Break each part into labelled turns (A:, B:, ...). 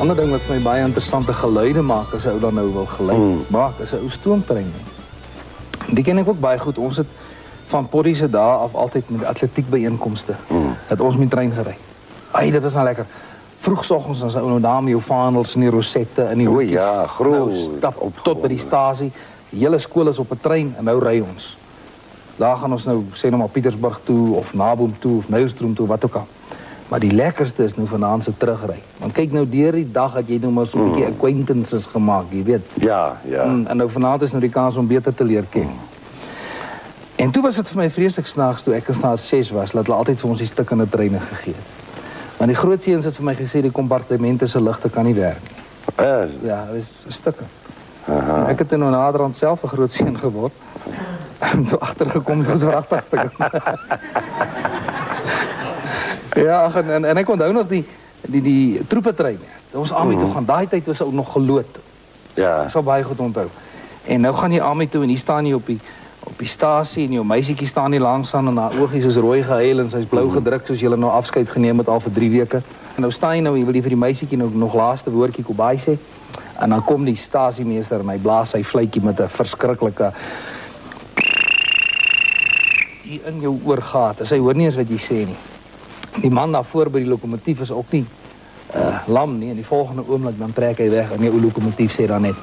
A: ander ding wat vir my baie interessante geluide maak as ou dan nou wil geluid
B: Mm.
A: maak, is 'n ou stoomtrein. Die ken ek ook baie goed. Ons het van Potty se dae af altyd met atletiek byeenkomste
B: Mm.
A: het ons met trein gery. Ai, dit was nou lekker. Vroegoggends dan se ou nou daar met jou vaandels en die rosette in die
B: O ja, groot
A: Nou stap op tot by die stasie. Die hele skool is op 'n trein en nou ry ons. Daar gaan ons nou sê nou maar Pietersburg toe of Naboom toe of Nylstroom toe wat ook al. Maar die lekkerste is nou vanaand se terugry. Want kyk nou deur die dag het jy nou maar so 'n bietjie acquaintances gemaak, jy weet.
B: Ja, ja.
A: En, en nou vanaand is nou die kans om beter te leer ken. En toe was dit vir my vreeslik snaaks toe ek in graad 6 was, dat hulle altyd vir ons die stukkende treine gegee het. Want die groot seuns het vir my gesê die kompartemente se ligte kan nie werk nie.
B: Is,
A: Ja, is stukke.
B: aha.
A: En ek het nou naderhand self 'n groot seun geword. En toe agtergekom dat ons vragtuig Ja, en, en en ek onthou nog die die die troepetreine. Ons army toe gaan. Daai tyd was ou nog geloot.
B: Ja.
A: Ek sal baie goed onthou. En nou gaan jy army toe en hier staan jy op die op die stasie en jou meisietjie staan hier langs aan en haar oogies is rooi gehuil en sy's blou gedruk soos jy nou afskeid geneem het al vir 3 weke. En nou staan jy nou, jy wil jy vir die meisietjie nou nog laaste woordjie kobai sê. En dan kom die stasiemeester en hy blaas sy fluitjie met 'n verskriklike in jou oorgaat. As hy hoor nie eens wat jy sê nie. Die man daar voor by die lokomotief is ook nie uh lam nie. En die volgende oomblik dan trek hy weg en die ou lokomotief sê dan net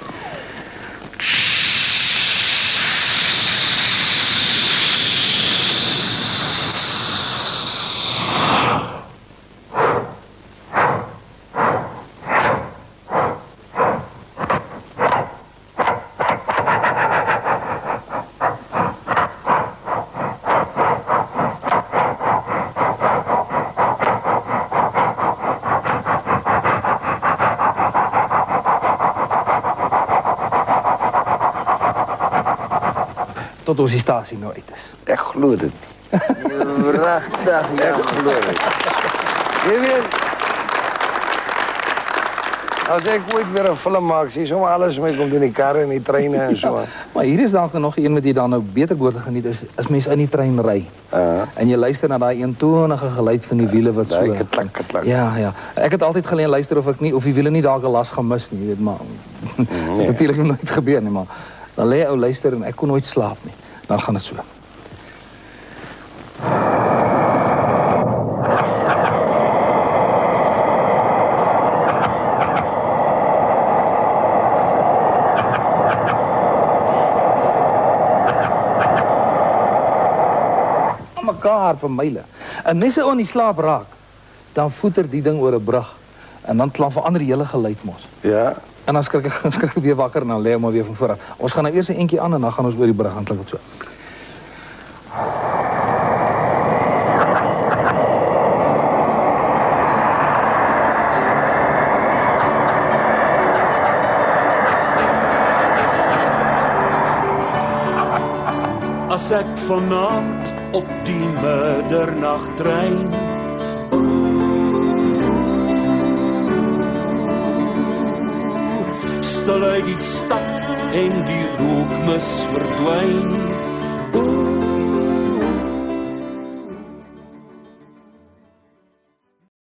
A: tot ons die stasie nou uit is.
B: Ek glo dit.
C: Pragtig, ja.
B: Ek glo dit. Jy weet As ek ooit weer 'n film maak, sien sommer alles met kom doen die karre en die treine en so.
A: Maar hier is dalk nog een wat jy dan nou beter behoort te geniet is as mens in die trein ry.
B: Ja.
A: En jy luister na daai eentonige geluid van die wiele wat so
B: Daai geklak, geklak.
A: Ja, ja. Ek het altyd geleen luister of ek nie of die wiele nie dalk 'n las gaan mis nie, jy weet maar.
B: Nee.
A: Natuurlik nog nooit gebeur nie, maar dan lê ou luister en ek kon nooit slaap nie. Dan gaan dit so. Mekaar vir myle. En net so aan die slaap raak, dan voeter die ding oor 'n brug en dan klan verander die hele geluid mos.
B: Ja.
A: En dan skrik ek skrik ek weer wakker en dan lê ek maar weer van voor af. Ons gaan nou eers 'n entjie aan en dan gaan ons oor die brug dit so.
D: As ek vanaand op die middernagtrein stil uit die stad en die rookmis verdwyn